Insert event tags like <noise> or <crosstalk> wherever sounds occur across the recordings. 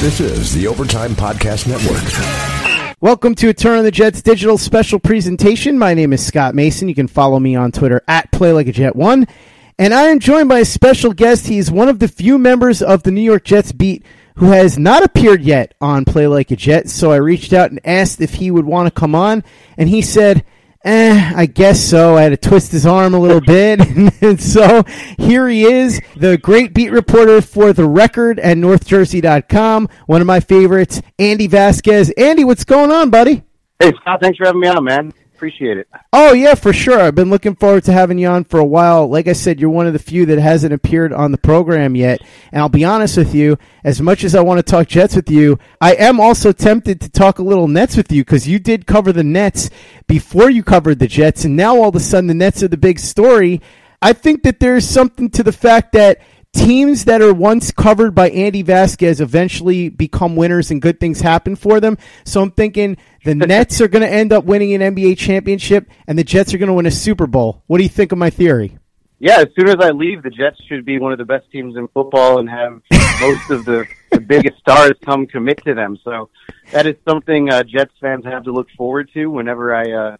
This is the Overtime Podcast Network. Welcome to a Turn on the Jets digital special presentation. My name is Scott Mason. You can follow me on Twitter at PlayLikeAJet1. And I am joined by a special guest. He's one of the few members of the New York Jets beat who has not appeared yet on Play Like a Jet. So I reached out and asked if he would want to come on. And he said, Eh, I guess so. I had to twist his arm a little bit. <laughs> and so here he is, the great beat reporter for The Record and NorthJersey.com. One of my favorites, Andy Vasquez. Andy, what's going on, buddy? Hey, Scott, thanks for having me on, man. Appreciate it. Oh, yeah, for sure. I've been looking forward to having you on for a while. Like I said, you're one of the few that hasn't appeared on the program yet. And I'll be honest with you, as much as I want to talk Jets with you, I am also tempted to talk a little Nets with you because you did cover the Nets before you covered the Jets. And now all of a sudden the Nets are the big story. I think that there's something to the fact that teams that are once covered by Andy Vasquez eventually become winners and good things happen for them. So I'm thinking the Nets are going to end up winning an NBA championship and the Jets are going to win a Super Bowl. What do you think of my theory? Yeah, as soon as I leave, the Jets should be one of the best teams in football and have <laughs> most of the, the biggest stars come commit to them. So that is something uh, Jets fans have to look forward to whenever I uh,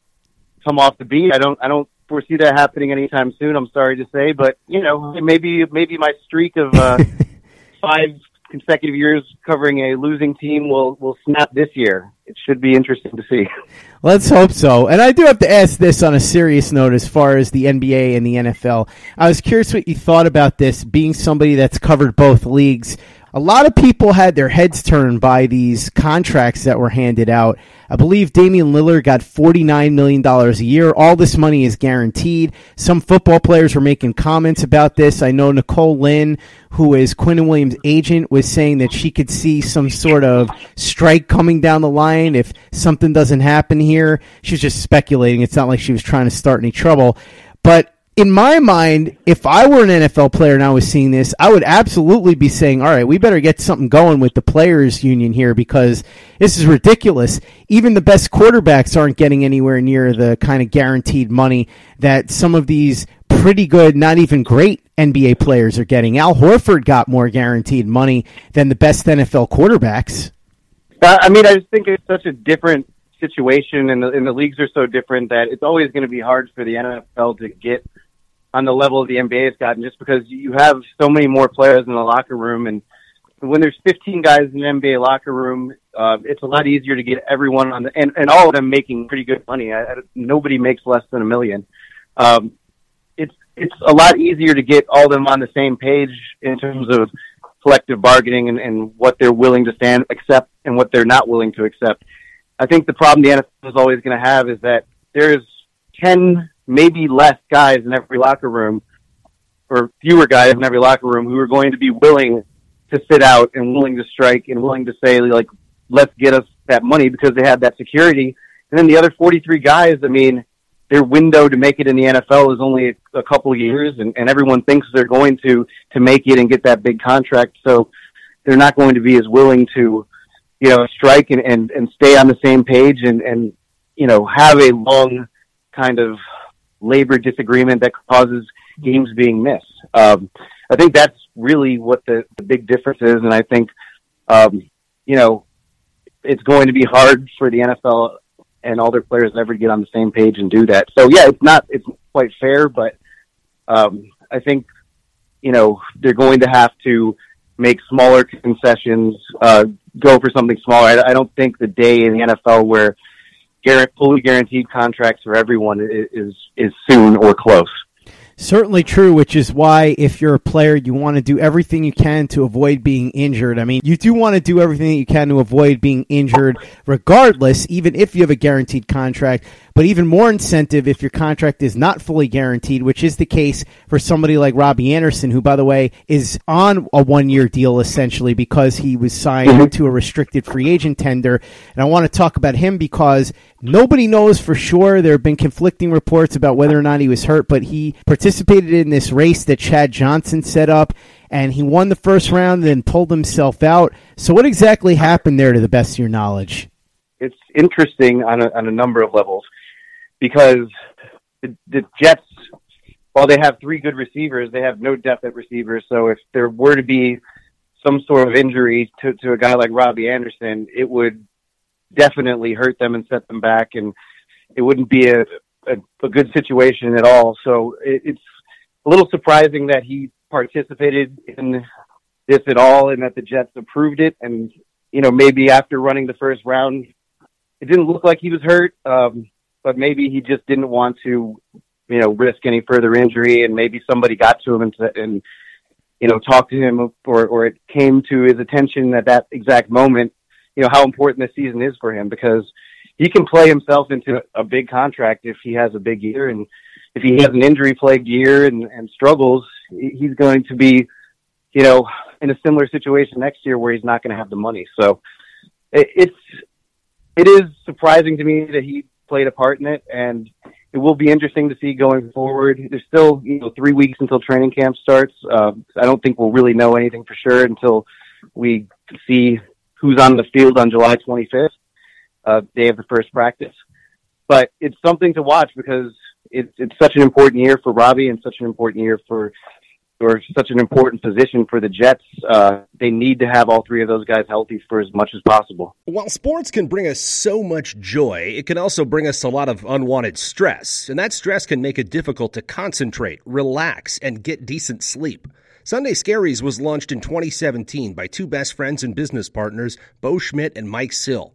come off the beat. I don't I don't foresee that happening anytime soon. I'm sorry to say, but you know, maybe maybe my streak of uh, <laughs> five consecutive years covering a losing team will will snap this year. It should be interesting to see. <laughs> Let's hope so. And I do have to ask this on a serious note as far as the NBA and the NFL. I was curious what you thought about this being somebody that's covered both leagues a lot of people had their heads turned by these contracts that were handed out. I believe Damian Lillard got $49 million a year. All this money is guaranteed. Some football players were making comments about this. I know Nicole Lynn, who is Quinnen Williams' agent, was saying that she could see some sort of strike coming down the line if something doesn't happen here. She was just speculating. It's not like she was trying to start any trouble. But in my mind, if I were an NFL player and I was seeing this, I would absolutely be saying, all right, we better get something going with the players union here because this is ridiculous. Even the best quarterbacks aren't getting anywhere near the kind of guaranteed money that some of these pretty good, not even great NBA players are getting. Al Horford got more guaranteed money than the best NFL quarterbacks. Uh, I mean, I just think it's such a different situation and the, and the leagues are so different that it's always going to be hard for the NFL to get on the level of the NBA has gotten just because you have so many more players in the locker room and when there's 15 guys in the NBA locker room, uh, it's a lot easier to get everyone on the, and, and all of them making pretty good money. I, I, nobody makes less than a million. Um, it's, it's a lot easier to get all of them on the same page in terms of collective bargaining and, and what they're willing to stand, accept and what they're not willing to accept. I think the problem the NFL is always going to have is that there's 10 maybe less guys in every locker room or fewer guys in every locker room who are going to be willing to sit out and willing to strike and willing to say like, let's get us that money because they have that security. And then the other 43 guys, I mean, their window to make it in the NFL is only a, a couple of years and, and everyone thinks they're going to, to make it and get that big contract. So they're not going to be as willing to, you know, strike and, and, and stay on the same page and, and, you know, have a long kind of labor disagreement that causes games being missed. Um, I think that's really what the, the big difference is, and I think, um, you know, it's going to be hard for the NFL and all their players ever to get on the same page and do that. So yeah, it's not it's quite fair, but um, I think you know they're going to have to make smaller concessions, uh, go for something smaller. I, I don't think the day in the NFL where fully guaranteed contracts for everyone is is soon or close. Certainly true, which is why if you're a player, you want to do everything you can to avoid being injured. I mean, you do want to do everything that you can to avoid being injured regardless, even if you have a guaranteed contract but even more incentive if your contract is not fully guaranteed, which is the case for somebody like Robby Anderson, who, by the way, is on a one year deal essentially because he was signed mm-hmm. to a restricted free agent tender. And I want to talk about him because nobody knows for sure. There have been conflicting reports about whether or not he was hurt, but he participated in this race that Chad Johnson set up and he won the first round, and then pulled himself out. So, what exactly happened there, to the best of your knowledge? It's interesting on a, on a number of levels because the, the Jets, while they have three good receivers, they have no depth at receivers. So if there were to be some sort of injury to, to a guy like Robby Anderson, it would definitely hurt them and set them back, and it wouldn't be a, a, a good situation at all. So it, it's a little surprising that he participated in this at all and that the Jets approved it. And, you know, maybe after running the first round, it didn't look like he was hurt, um, but maybe he just didn't want to, you know, risk any further injury. And maybe somebody got to him and, and you know, talked to him or, or it came to his attention at that exact moment, you know, how important this season is for him because he can play himself into a big contract if he has a big year. And if he has an injury plagued year and, and struggles, he's going to be, you know, in a similar situation next year where he's not going to have the money. So it, it's, it is surprising to me that he played a part in it and it will be interesting to see going forward. There's still, you know, three weeks until training camp starts. Uh, I don't think we'll really know anything for sure until we see who's on the field on July 25th, uh, day of the first practice. But it's something to watch because it's it's such an important year for Robby and such an important year for or such an important position for the Jets. Uh, they need to have all three of those guys healthy for as much as possible. While sports can bring us so much joy, it can also bring us a lot of unwanted stress, and that stress can make it difficult to concentrate, relax, and get decent sleep. Sunday Scaries was launched in 2017 by two best friends and business partners, Bo Schmidt and Mike Sill.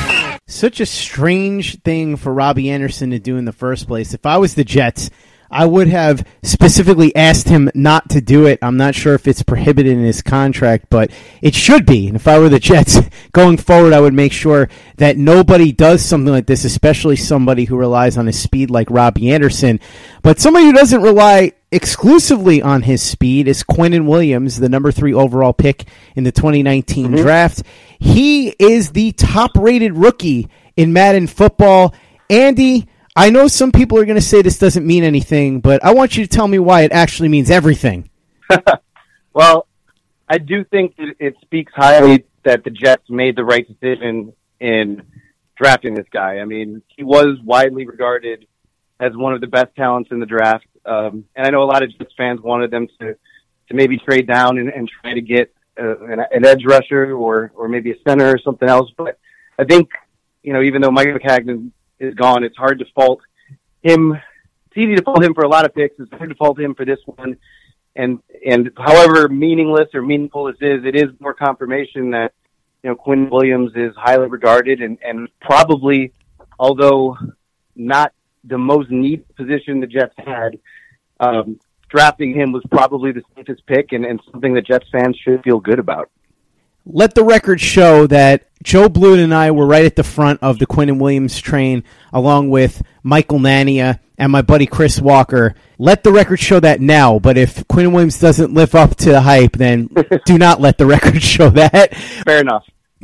such a strange thing for Robby Anderson to do in the first place. If I was the Jets, I would have specifically asked him not to do it. I'm not sure if it's prohibited in his contract, but it should be. And if I were the Jets <laughs> going forward, I would make sure that nobody does something like this, especially somebody who relies on his speed like Robby Anderson. But somebody who doesn't rely exclusively on his speed is Quinnen Williams, the number three overall pick in the 2019 mm-hmm. draft. He is the top rated rookie in Madden football. Andy, I know some people are going to say this doesn't mean anything, but I want you to tell me why it actually means everything. <laughs> well, I do think that it speaks highly that the Jets made the right decision in drafting this guy. I mean, he was widely regarded as one of the best talents in the draft. Um, and I know a lot of Jets fans wanted them to, to maybe trade down and, and try to get uh, an, an edge rusher or, or maybe a center or something else. But I think, you know, even though Mike Maccagnan is gone, it's hard to fault him. It's easy to fault him for a lot of picks. It's hard to fault him for this one. And, and however meaningless or meaningful this is, it is more confirmation that, you know, Quinn Williams is highly regarded and, and probably, although not the most neat position the Jets had. Um, drafting him was probably the safest pick and, and something that Jets fans should feel good about. Let the record show that Joe Blue and I were right at the front of the Quinnen Williams train, along with Michael Nania and my buddy Chris Walker. Let the record show that now, but if Quinnen Williams doesn't live up to the hype, then <laughs> do not let the record show that. Fair enough. <laughs>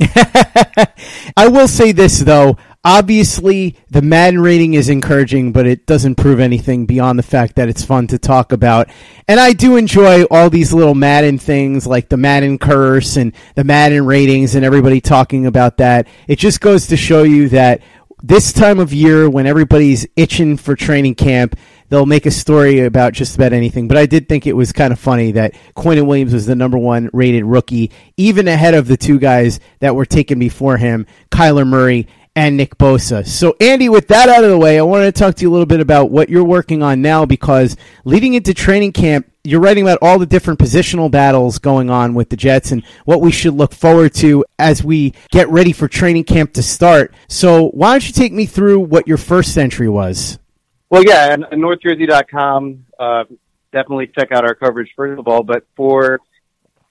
I will say this though, obviously the Madden rating is encouraging, but it doesn't prove anything beyond the fact that it's fun to talk about. And I do enjoy all these little Madden things like the Madden curse and the Madden ratings and everybody talking about that. It just goes to show you that this time of year when everybody's itching for training camp, they'll make a story about just about anything. But I did think it was kind of funny that Quinnen Williams was the number one rated rookie, even ahead of the two guys that were taken before him, Kyler Murray and Nick Bosa. So, Andy, with that out of the way, I wanted to talk to you a little bit about what you're working on now because leading into training camp, you're writing about all the different positional battles going on with the Jets and what we should look forward to as we get ready for training camp to start. So, why don't you take me through what your first entry was? Well, yeah, and NorthJersey.com. Uh, definitely check out our coverage first of all. But for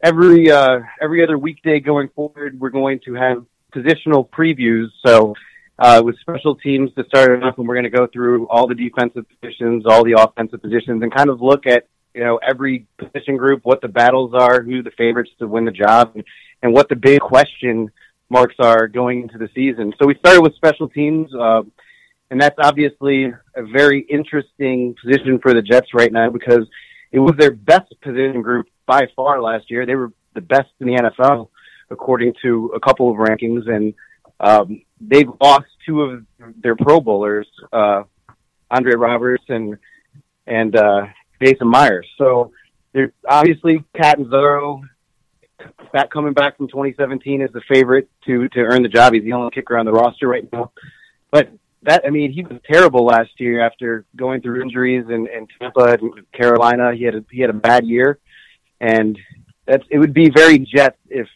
every uh, every other weekday going forward, we're going to have positional previews. So uh, with special teams to start off, and we're going to go through all the defensive positions, all the offensive positions, and kind of look at you know every position group, what the battles are, who the favorites to win the job, and, and what the big question marks are going into the season. So we started with special teams, uh, and that's obviously a very interesting position for the Jets right now because it was their best position group by far last year. They were the best in the NFL according to a couple of rankings, and um, they've lost two of their Pro Bowlers, uh, Andre Roberts and and uh, Jason Myers. So they're obviously Catanzaro, back coming back from 2017 is the favorite to to earn the job. He's the only kicker on the roster right now, but that I mean he was terrible last year after going through injuries in, in Tampa and Carolina. He had a, he had a bad year, and that's it would be very Jets if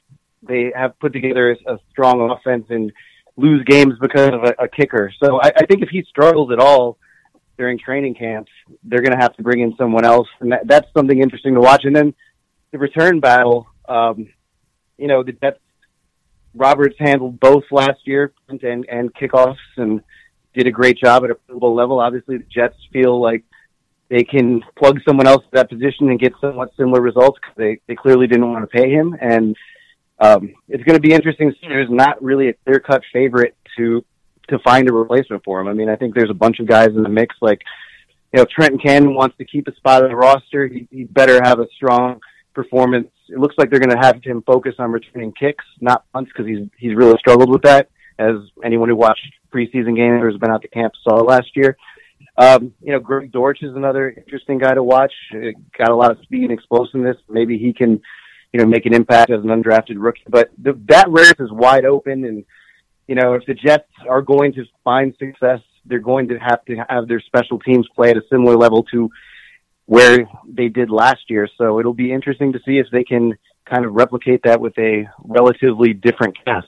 they have put together a, strong offense and lose games because of a, a kicker. So I, I think if he struggles at all during training camps, they're going to have to bring in someone else, and that, that's something interesting to watch. And then the return battle, um, you know, the Jets. Roberts handled both last year and and kickoffs and did a great job at a pro level. Obviously, the Jets feel like they can plug someone else to that position and get somewhat similar results because they, they clearly didn't want to pay him. And um, it's going to be interesting. There's not really a clear cut favorite to to find a replacement for him. I mean, I think there's a bunch of guys in the mix. Like, you know, Trenton Cannon wants to keep a spot on the roster. He, he better have a strong performance. It looks like they're going to have him focus on returning kicks, not punts, because he's he's really struggled with that. As anyone who watched preseason games or has been out to camp saw last year. Um, you know, Greg Dortch is another interesting guy to watch. Got a lot of speed and explosiveness. Maybe he can you know, make an impact as an undrafted rookie. But the, that race is wide open, and you know, if the Jets are going to find success, they're going to have to have their special teams play at a similar level to where they did last year. So it'll be interesting to see if they can kind of replicate that with a relatively different cast.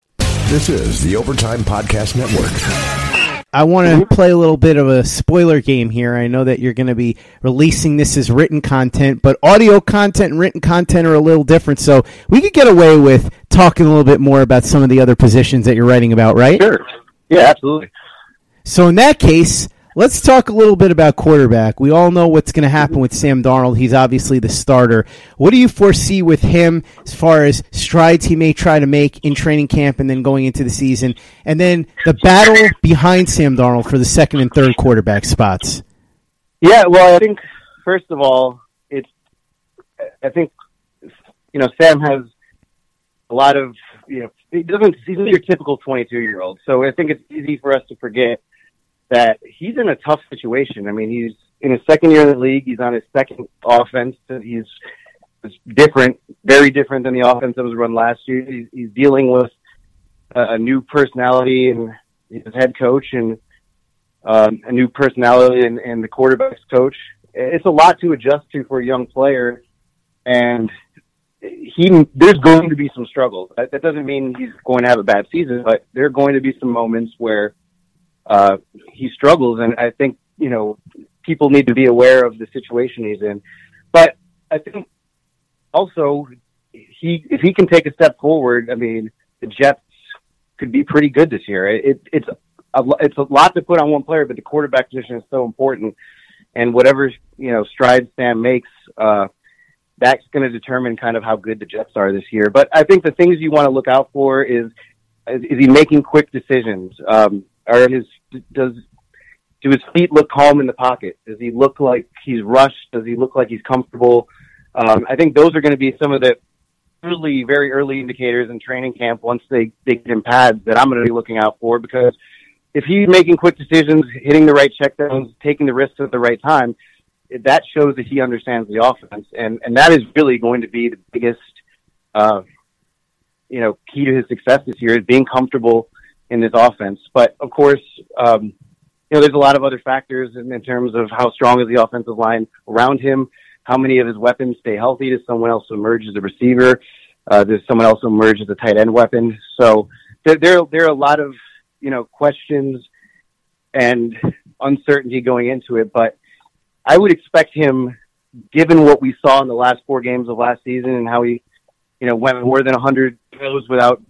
This is the Overtime Podcast Network. I want to play a little bit of a spoiler game here. I know that you're going to be releasing this as written content, but audio content and written content are a little different. So we could get away with talking a little bit more about some of the other positions that you're writing about, right? Sure. Yeah, absolutely. So in that case, Let's talk a little bit about quarterback. We all know what's going to happen with Sam Darnold. He's obviously the starter. What do you foresee with him as far as strides he may try to make in training camp and then going into the season? And then the battle behind Sam Darnold for the second and third quarterback spots. Yeah, well, I think first of all, it's I think you know Sam has a lot of you know he doesn't he's not your typical 22 year old, so I think it's easy for us to forget that he's in a tough situation. I mean, he's in his second year in the league. He's on his second offense. He's different, very different than the offense that was run last year. He's, he's dealing with a, a new personality and his head coach and um, a new personality and, and the quarterback's coach. It's a lot to adjust to for a young player, and he there's going to be some struggles. That, that doesn't mean he's going to have a bad season, but there are going to be some moments where uh, he struggles. And I think, you know, people need to be aware of the situation he's in. But I think also he, if he can take a step forward, I mean, the Jets could be pretty good this year. It, it's a, it's a lot to put on one player, but the quarterback position is so important. And whatever, you know, strides Sam makes, uh, that's going to determine kind of how good the Jets are this year. But I think the things you want to look out for is is, he making quick decisions? Um, are his does do his feet look calm in the pocket? Does he look like he's rushed? Does he look like he's comfortable? Um, I think those are going to be some of the early, very early indicators in training camp once they, they get in pads that I'm going to be looking out for because if he's making quick decisions, hitting the right checkdowns, taking the risks at the right time, that shows that he understands the offense, and and that is really going to be the biggest, uh, you know, key to his success this year is being comfortable in this offense. But of course, um, you know, there's a lot of other factors in, in terms of how strong is the offensive line around him, how many of his weapons stay healthy. Does someone else emerge as a receiver? Uh, does someone else emerge as a tight end weapon? So there, there, there are a lot of you know questions and uncertainty going into it, but I would expect him, given what we saw in the last four games of last season and how he, you know, went more than 100 throws without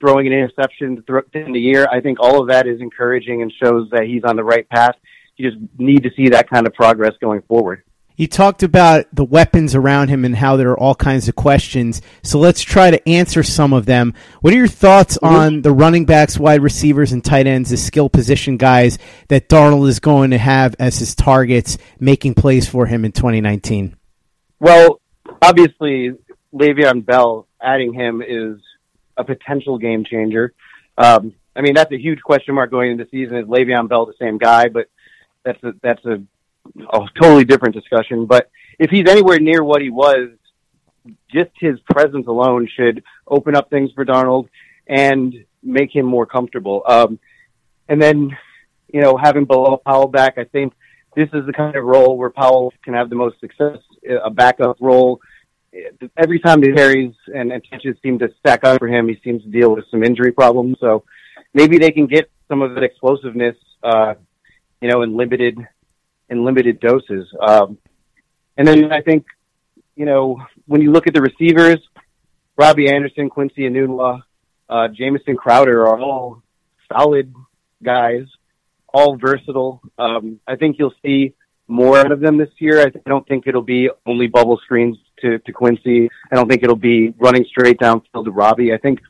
throwing an interception in the year. I think all of that is encouraging and shows that he's on the right path. You just need to see that kind of progress going forward. You talked about the weapons around him and how there are all kinds of questions. So let's try to answer some of them. What are your thoughts mm-hmm. on the running backs, wide receivers, and tight ends, the skill position guys that Darnold is going to have as his targets, making plays for him in 2019? Well, obviously, Le'Veon Bell, adding him is a potential game changer. Um, I mean, that's a huge question mark going into season. Is Le'Veon Bell the same guy? But that's a, that's a a totally different discussion. But if he's anywhere near what he was, just his presence alone should open up things for Darnold and make him more comfortable. Um, and then, you know, having Powell back, I think this is the kind of role where Powell can have the most success, a backup role. Every time he carries and, and seem to stack up for him, he seems to deal with some injury problems. So maybe they can get some of that explosiveness, uh, you know, in limited in limited doses. Um, and then I think, you know, when you look at the receivers, Robby Anderson, Quincy Enunwa, uh, Jamison Crowder are all solid guys, all versatile. Um, I think you'll see more out of them this year. I don't think it'll be only bubble screens to, to Quincy. I don't think it'll be running straight downfield to Robby. I think,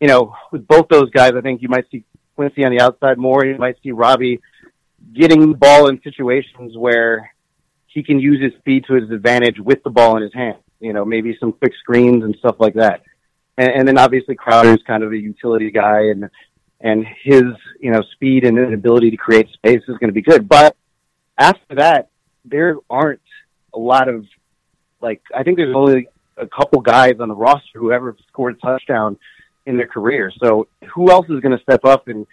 you know, with both those guys, I think you might see Quincy on the outside more. You might see Robby getting the ball in situations where he can use his speed to his advantage with the ball in his hand. You know, maybe some quick screens and stuff like that. And, and then obviously Crowder's kind of a utility guy and, and his, you know, speed and ability to create space is going to be good. But after that, there aren't a lot of, like, I think there's only a couple guys on the roster who ever scored a touchdown in their career. So who else is going to step up and,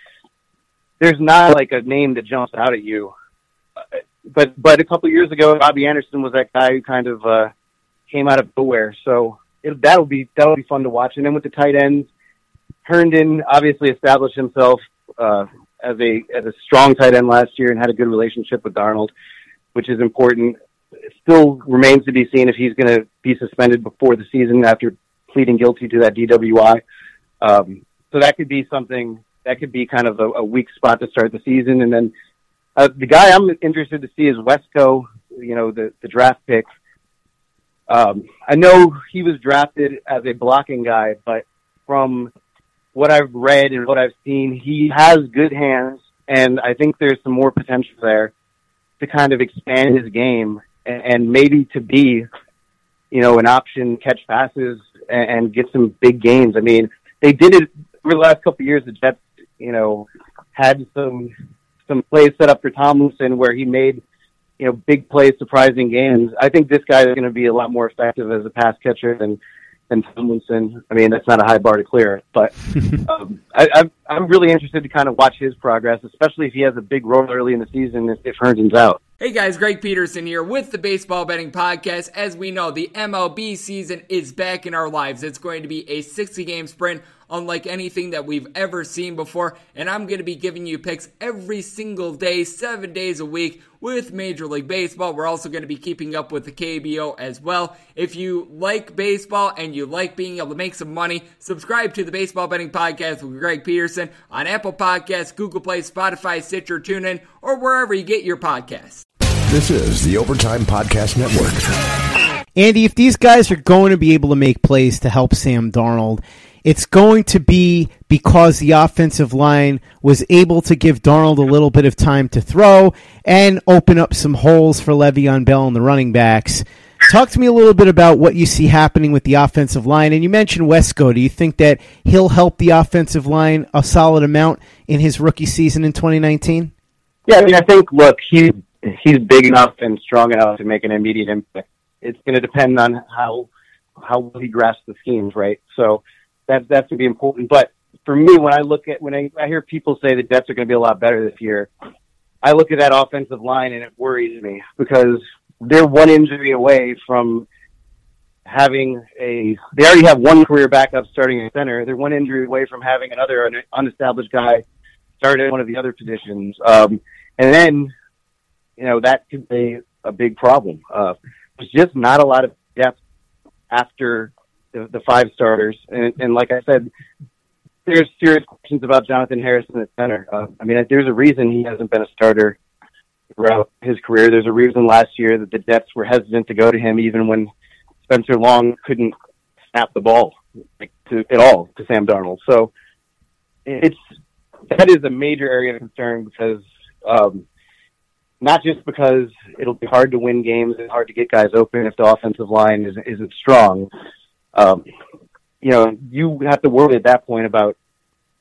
there's not like a name that jumps out at you. But but a couple years ago, Robby Anderson was that guy who kind of uh, came out of nowhere. So it, that'll be that'll be fun to watch. And then with the tight ends, Herndon obviously established himself uh, as a as a strong tight end last year and had a good relationship with Darnold, which is important. Still remains to be seen if he's going to be suspended before the season after pleading guilty to that DWI. Um, so that could be something that could be kind of a, a weak spot to start the season. And then uh, the guy I'm interested to see is Wesco, you know, the, the draft pick. Um, I know he was drafted as a blocking guy, but from what I've read and what I've seen, he has good hands, and I think there's some more potential there to kind of expand his game and, maybe to be, you know, an option, catch passes, and, and get some big gains. I mean, they did it over the last couple of years. The Jets you know, had some some plays set up for Tomlinson where he made, you know, big plays, surprising games. I think this guy is going to be a lot more effective as a pass catcher than than Tomlinson. I mean, that's not a high bar to clear, but <laughs> um, I, I'm I'm really interested to kind of watch his progress, especially if he has a big role early in the season if, if Herndon's out. Hey guys, Greg Peterson here with the Baseball Betting Podcast. As we know, the MLB season is back in our lives. It's going to be a 60 game sprint unlike anything that we've ever seen before. And I'm going to be giving you picks every single day, seven days a week with Major League Baseball. We're also going to be keeping up with the KBO as well. If you like baseball and you like being able to make some money, subscribe to the Baseball Betting Podcast with Greg Peterson on Apple Podcasts, Google Play, Spotify, Stitcher, TuneIn, or wherever you get your podcasts. This is the Overtime Podcast Network. Andy, if these guys are going to be able to make plays to help Sam Darnold, it's going to be because the offensive line was able to give Darnold a little bit of time to throw and open up some holes for Le'Veon Bell and the running backs. Talk to me a little bit about what you see happening with the offensive line. And you mentioned Wesco. Do you think that he'll help the offensive line a solid amount in his rookie season in 2019? Yeah, I mean, I think, look, he's, he's big enough and strong enough to make an immediate impact. It's going to depend on how how he grasps the schemes, right? So that's that's to be important. But for me, when I look at when I, I hear people say the Jets are going to be a lot better this year, I look at that offensive line and it worries me because they're one injury away from having a. They already have one career backup starting at center. They're one injury away from having another unestablished guy start at one of the other positions, um, and then you know that could be a big problem. Uh, there's just not a lot of depth after the, the five starters, and, and like I said, there's serious questions about Jonathan Harrison at center. Uh, I mean, there's a reason he hasn't been a starter throughout his career. There's a reason last year that the Jets were hesitant to go to him, even when Spencer Long couldn't snap the ball like, to, at all to Sam Darnold. So it's that is a major area of concern because um, not just because it'll be hard to win games and hard to get guys open if the offensive line isn't, isn't strong. Um, you know, you have to worry at that point about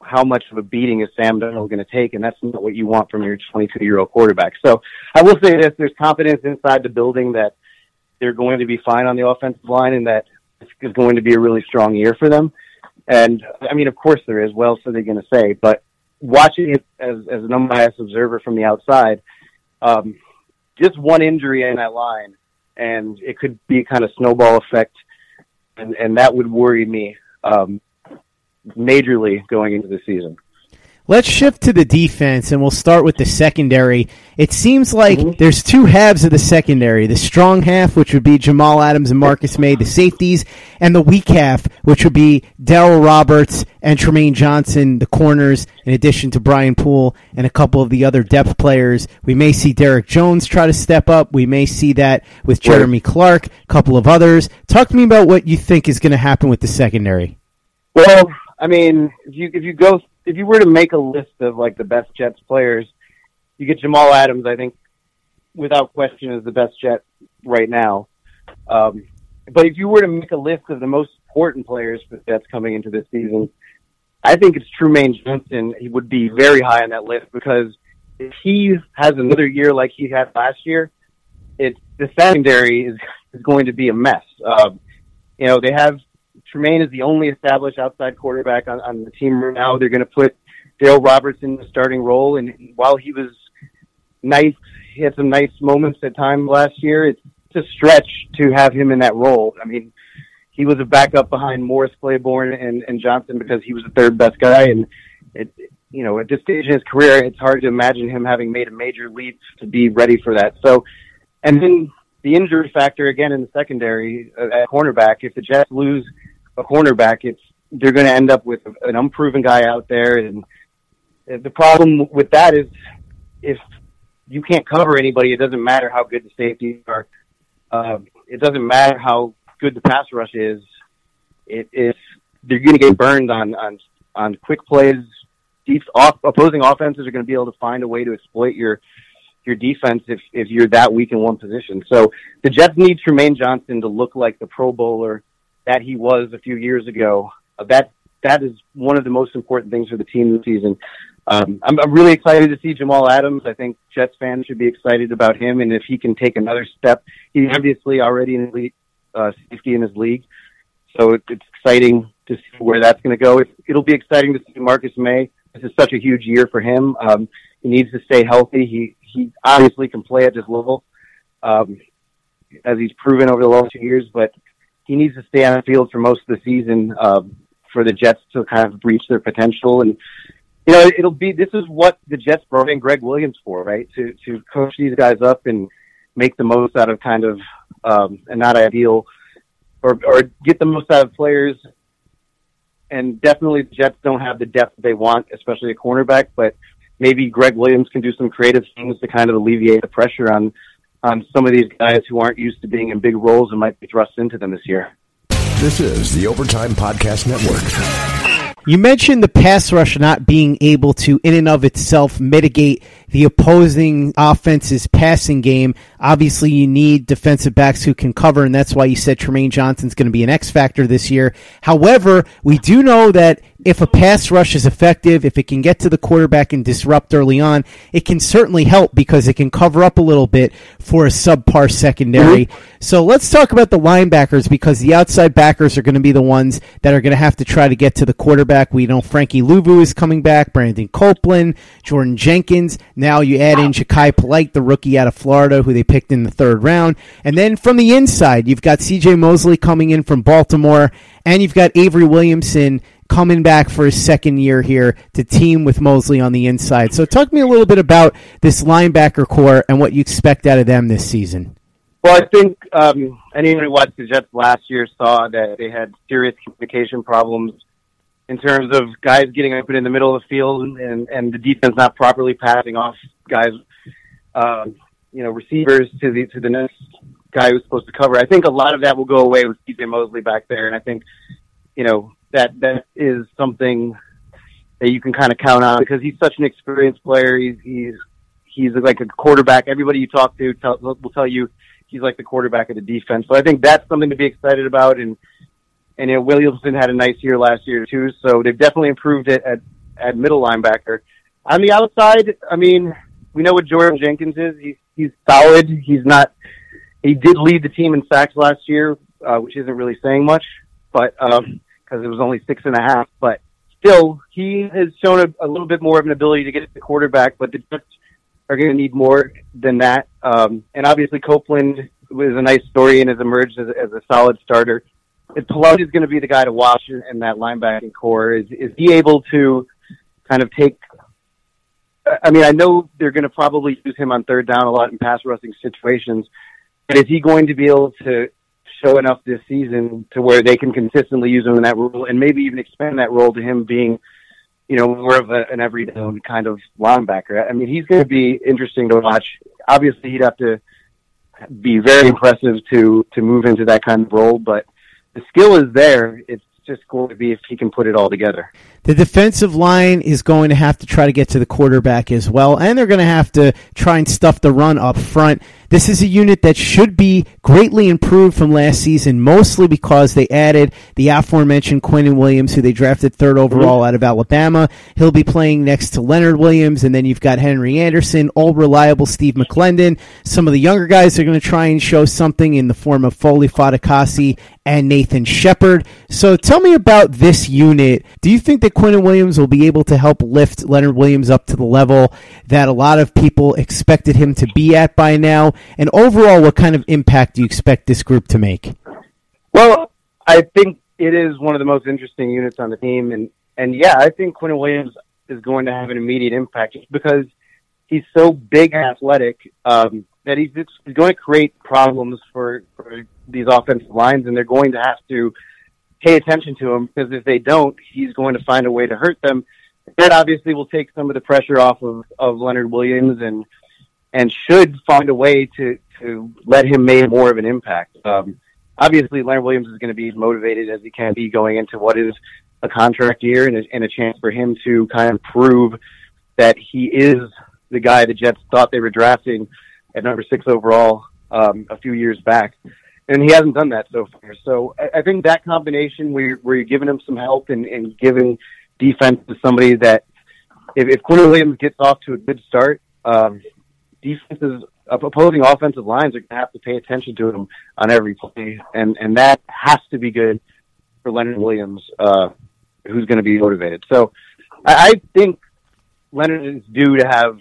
how much of a beating is Sam Darnold going to take, and that's not what you want from your 22 year old quarterback. So I will say this: there's confidence inside the building that they're going to be fine on the offensive line, and that it's going to be a really strong year for them. And I mean, of course there is. What else are they going to say? But watching it as as an unbiased observer from the outside, um, just one injury in that line, and it could be a kind of snowball effect, and and that would worry me. Um, majorly going into the season. Let's shift to the defense, and we'll start with the secondary. It seems like mm-hmm. there's two halves of the secondary: the strong half, which would be Jamal Adams and Marcus Maye, the safeties, and the weak half, which would be Darryl Roberts and Trumaine Johnson, the corners. In addition to Brian Poole and a couple of the other depth players, we may see Derrick Jones try to step up. We may see that with Jeremy Clark, a couple of others. Talk to me about what you think is going to happen with the secondary. Well, I mean, if you if you go if you were to make a list of like the best Jets players, you get Jamal Adams. I think without question is the best Jet right now. Um, but if you were to make a list of the most important players for the Jets coming into this season, I think it's Trumaine Johnson. He would be very high on that list because if he has another year like he had last year, it's the secondary is is going to be a mess. Um, you know, they have Trumaine is the only established outside quarterback on, on the team right now. They're going to put Dale Roberts in the starting role, and while he was nice, he had some nice moments at times last year. It's, it's a stretch to have him in that role. I mean, he was a backup behind Morris Claiborne and, and Johnson because he was the third best guy, and it, you know, at this stage in his career, it's hard to imagine him having made a major leap to be ready for that. So, and then the injury factor again in the secondary uh, at cornerback. If the Jets lose a cornerback, it's they're going to end up with an unproven guy out there, and the problem with that is if you can't cover anybody, it doesn't matter how good the safeties are. Uh, it doesn't matter how good the pass rush is. It is they're going to get burned on on on quick plays. Deep, off, opposing offenses are going to be able to find a way to exploit your your defense if if you're that weak in one position. So the Jets need Trumaine Johnson to look like the Pro Bowler that he was a few years ago. Uh, that that is one of the most important things for the team this season. Um, I'm, I'm really excited to see Jamal Adams. I think Jets fans should be excited about him, and if he can take another step, he's obviously already in elite uh, safety in his league, so it, it's exciting to see where that's going to go. It, it'll be exciting to see Marcus Maye. This is such a huge year for him. Um, he needs to stay healthy. He he obviously can play at this level, um, as he's proven over the last two years, but he needs to stay on the field for most of the season um, for the Jets to kind of reach their potential. And you know, it'll be this is what the Jets brought in Gregg Williams for, right? To to coach these guys up and make the most out of kind of um, a not ideal, or or get the most out of players. And definitely, the Jets don't have the depth they want, especially a cornerback. But maybe Gregg Williams can do some creative things to kind of alleviate the pressure on on some of these guys who aren't used to being in big roles and might be thrust into them this year. This is the Overtime Podcast Network. You mentioned the pass rush not being able to, in and of itself, mitigate the opposing offense's passing game. Obviously, you need defensive backs who can cover, and that's why you said Trumaine Johnson's going to be an X factor this year. However, we do know that if a pass rush is effective, if it can get to the quarterback and disrupt early on, it can certainly help because it can cover up a little bit for a subpar secondary. Mm-hmm. So let's talk about the linebackers because the outside backers are going to be the ones that are going to have to try to get to the quarterback. We know Frankie Luvu is coming back, Brandon Copeland, Jordan Jenkins. Now you add in Jachai Polite, the rookie out of Florida, who they picked in the third round. And then from the inside, you've got CJ Mosley coming in from Baltimore, and you've got Avery Williamson coming back for his second year here to team with Mosley on the inside. So, talk to me a little bit about this linebacker core and what you expect out of them this season. Well, I think um, anyone who watched the Jets last year saw that they had serious communication problems in terms of guys getting open in the middle of the field and, and the defense not properly passing off guys, uh, you know, receivers to the to the next guy who's supposed to cover. I think a lot of that will go away with CJ Mosley back there, and I think, you know, that that is something that you can kind of count on because he's such an experienced player. He's he's he's like a quarterback. Everybody you talk to tell, will tell you he's like the quarterback of the defense. So I think that's something to be excited about. And and you know, Williamson had a nice year last year too. So they've definitely improved it at at middle linebacker. On the outside, I mean, we know what Jordan Jenkins is. He's he's solid. He's not. He did lead the team in sacks last year, uh, which isn't really saying much. But um, because it was only six and a half. But still, he has shown a, a little bit more of an ability to get at the quarterback. But the Jets are going to need more than that. Um, and obviously, Copeland was a nice story and has emerged as, as a solid starter. If Polite is going to be the guy to watch in, in that linebacking core, is is he able to kind of take? I mean, I know they're going to probably use him on third down a lot in pass rushing situations, but is he going to be able to show enough this season to where they can consistently use him in that role and maybe even expand that role to him being, you know, more of a, an every down kind of linebacker. I mean, he's going to be interesting to watch. Obviously, he'd have to be very impressive to to move into that kind of role, but the skill is there. It's just going to be if he can put it all together. The defensive line is going to have to try to get to the quarterback as well, and they're going to have to try and stuff the run up front. This is a unit that should be greatly improved from last season, mostly because they added the aforementioned Quinnen Williams, who they drafted third mhm. overall out of Alabama. He'll be playing next to Leonard Williams, and then you've got Henry Anderson, all reliable Steve McLendon. Some of the younger guys are going to try and show something in the form of Foley Fatukasi and Nathan Shepherd. So tell me about this unit. Do you think that Quinnen Williams will be able to help lift Leonard Williams up to the level that a lot of people expected him to be at by now? And overall, what kind of impact do you expect this group to make? Well, I think it is one of the most interesting units on the team, and and yeah, I think Quinnen Williams is going to have an immediate impact just because he's so big and athletic um, that he's, he's going to create problems for, for these offensive lines, and they're going to have to pay attention to him because if they don't, he's going to find a way to hurt them. That obviously will take some of the pressure off of, of Leonard Williams and and should find a way to to let him make more of an impact. Um, obviously, Leonard Williams is going to be as motivated as he can be going into what is a contract year and a, and a chance for him to kind of prove that he is the guy the Jets thought they were drafting at number six overall um, a few years back. And he hasn't done that so far. So I, think that combination where you're, where you're giving him some help and, and giving defense to somebody that if, if Quinn Williams gets off to a good start, um, defenses, opposing offensive lines are going to have to pay attention to him on every play, and and that has to be good for Leonard Williams, uh, who's going to be motivated. So I, I think Leonard is due to have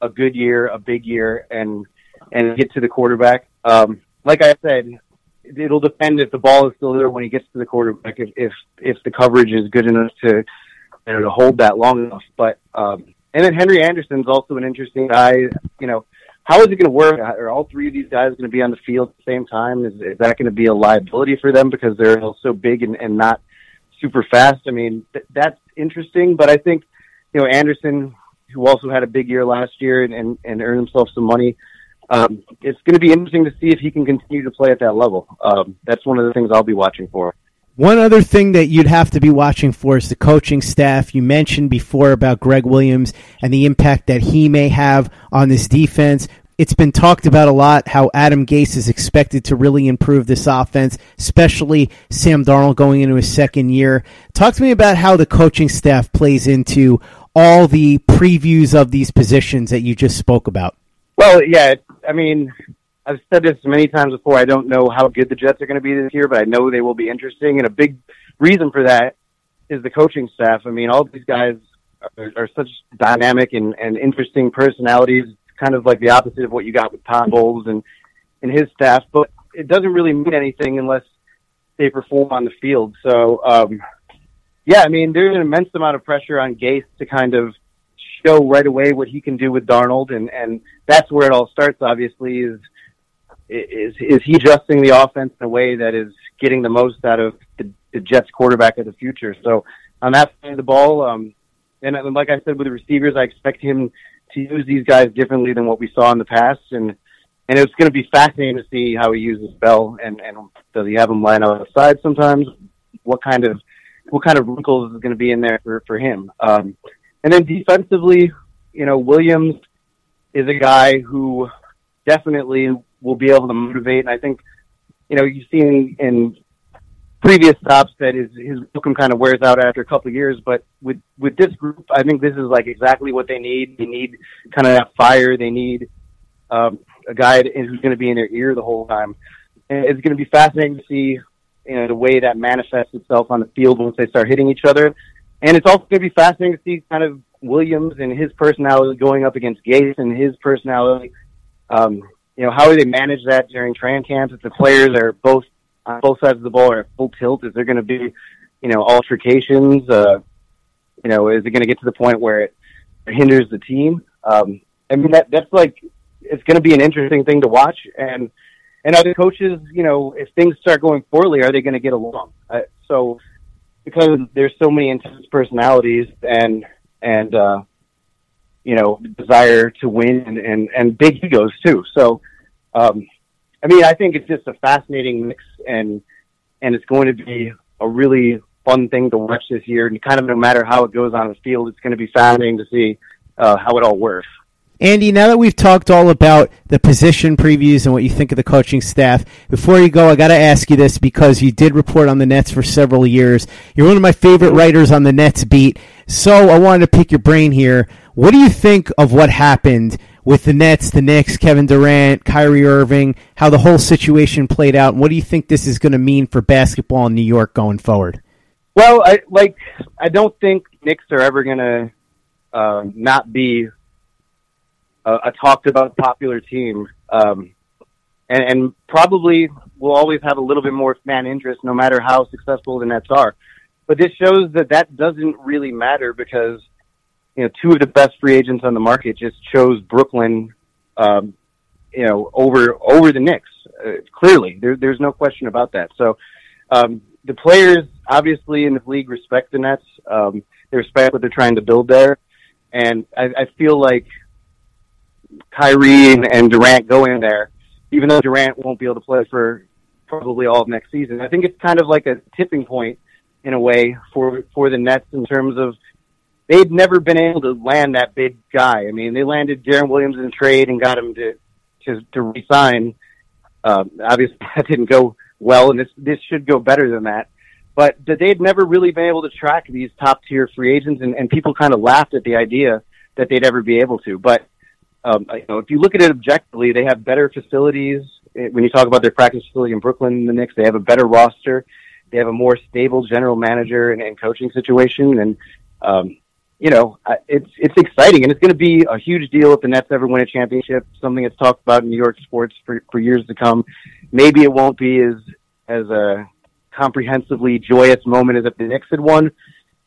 a good year, a big year, and and get to the quarterback. Um, like I said, it'll depend if the ball is still there when he gets to the quarterback. If if, if the coverage is good enough to you know, to hold that long enough, but um, and then Henry Anderson's also an interesting guy. You know, how is it going to work? Are all three of these guys going to be on the field at the same time? Is, is that going to be a liability for them because they're all so big and, and not super fast? I mean, th- that's interesting, but I think, you know, Anderson, who also had a big year last year and, and, and earned himself some money, um, it's going to be interesting to see if he can continue to play at that level. Um, that's one of the things I'll be watching for. One other thing that you'd have to be watching for is the coaching staff. You mentioned before about Gregg Williams and the impact that he may have on this defense. It's been talked about a lot how Adam Gase is expected to really improve this offense, especially Sam Darnold going into his second year. Talk to me about how the coaching staff plays into all the previews of these positions that you just spoke about. Well, yeah, I mean, I've said this many times before. I don't know how good the Jets are going to be this year, but I know they will be interesting. And a big reason for that is the coaching staff. I mean, all these guys are, are such dynamic and, and interesting personalities, kind of like the opposite of what you got with Todd Bowles and, and his staff. But it doesn't really mean anything unless they perform on the field. So, um, yeah, I mean, there's an immense amount of pressure on Gase to kind of show right away what he can do with Darnold, and and that's where it all starts. Obviously, is is is he adjusting the offense in a way that is getting the most out of the, the Jets quarterback of the future? So on that side of the ball, um, and, like I said with the receivers, I expect him to use these guys differently than what we saw in the past, and and it's going to be fascinating to see how he uses Bell and and does he have him line up outside sometimes? What kind of what kind of wrinkles is going to be in there for for him? Um, and then defensively, you know, Williams is a guy who definitely will be able to motivate. And I think, you know, you've seen in previous stops that his his welcome kind of wears out after a couple of years. But with with this group, I think this is like exactly what they need. They need kind of that fire. They need um, a guy who's going to be in their ear the whole time. And it's going to be fascinating to see, you know, the way that manifests itself on the field once they start hitting each other. And it's also going to be fascinating to see kind of Williams and his personality going up against Gase and his personality. Um, you know, how do they manage that during training camps if the players are both on both sides of the ball are at full tilt? Is there going to be, you know, altercations? Uh, you know, is it going to get to the point where it hinders the team? Um, I mean, that that's like it's going to be an interesting thing to watch. And and other coaches, you know, if things start going poorly, are they going to get along? Uh, so because there's so many intense personalities and and uh, you know, desire to win and, and, and big egos too. So, um, I mean, I think it's just a fascinating mix and, and it's going to be a really fun thing to watch this year. And kind of no matter how it goes on the field, it's going to be fascinating to see, uh, how it all works. Andy, now that we've talked all about the position previews and what you think of the coaching staff, before you go, I got to ask you this because you did report on the Nets for several years. You're one of my favorite writers on the Nets beat. So I wanted to pick your brain here. What do you think of what happened with the Nets, the Knicks, Kevin Durant, Kyrie Irving, how the whole situation played out? And what do you think this is going to mean for basketball in New York going forward? Well, I like. I don't think Knicks are ever going to uh, not be a, a talked about popular team, um, and, and probably will always have a little bit more fan interest, no matter how successful the Nets are. But this shows that that doesn't really matter because you know two of the best free agents on the market just chose Brooklyn, um, you know, over over the Knicks. Uh, clearly, there, there's no question about that. So um, the players, obviously, in the league respect the Nets. Um, they respect what they're trying to build there, and I, I feel like Kyrie and, and Durant go in there, even though Durant won't be able to play for probably all of next season. I think it's kind of like a tipping point in a way for for the Nets in terms of they'd never been able to land that big guy. I mean, they landed Deron Williams in trade and got him to to, to resign. Um, obviously, <laughs> that didn't go well, and this this should go better than that. But they'd never really been able to track these top tier free agents, and, and people kind of laughed at the idea that they'd ever be able to. But um, you know, if you look at it objectively, they have better facilities. When you talk about their practice facility in Brooklyn, the Knicks, they have a better roster. They have a more stable general manager and, and coaching situation, and um, you know, it's it's exciting, and it's going to be a huge deal if the Nets ever win a championship. Something that's talked about in New York sports for for years to come. Maybe it won't be as as a comprehensively joyous moment as if the Knicks had won,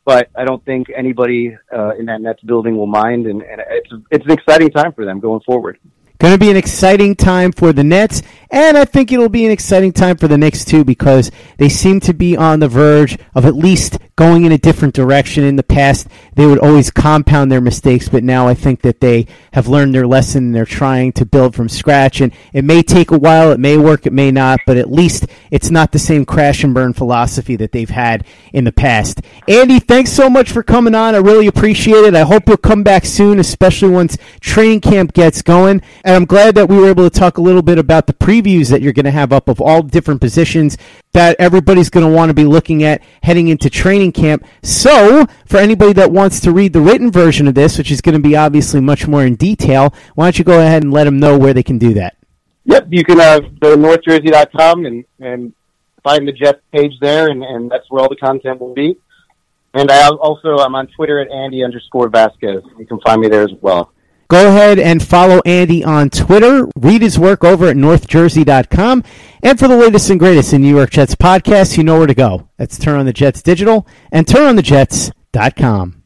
but I don't think anybody uh, in that Nets building will mind, and, and it's it's an exciting time for them going forward. Going to be an exciting time for the Nets, and I think it'll be an exciting time for the Knicks too because they seem to be on the verge of at least going in a different direction. In the past, they would always compound their mistakes, but now I think that they have learned their lesson and they're trying to build from scratch. And it may take a while, it may work, it may not, but at least it's not the same crash and burn philosophy that they've had in the past. Andy, thanks so much for coming on. I really appreciate it. I hope you'll come back soon, especially once training camp gets going. And I'm glad that we were able to talk a little bit about the previews that you're going to have up of all different positions that everybody's going to want to be looking at heading into training camp. So, for anybody that wants to read the written version of this, which is going to be obviously much more in detail, why don't you go ahead and let them know where they can do that? Yep, you can uh, go to northjersey.com and, and find the Jets page there, and, and that's where all the content will be. And I also, I'm on Twitter at Andy underscore Vasquez. You can find me there as well. Go ahead and follow Andy on Twitter. Read his work over at northjersey.com. And for the latest and greatest in New York Jets podcasts, you know where to go. That's Turn on the Jets Digital and turnonthejets.com.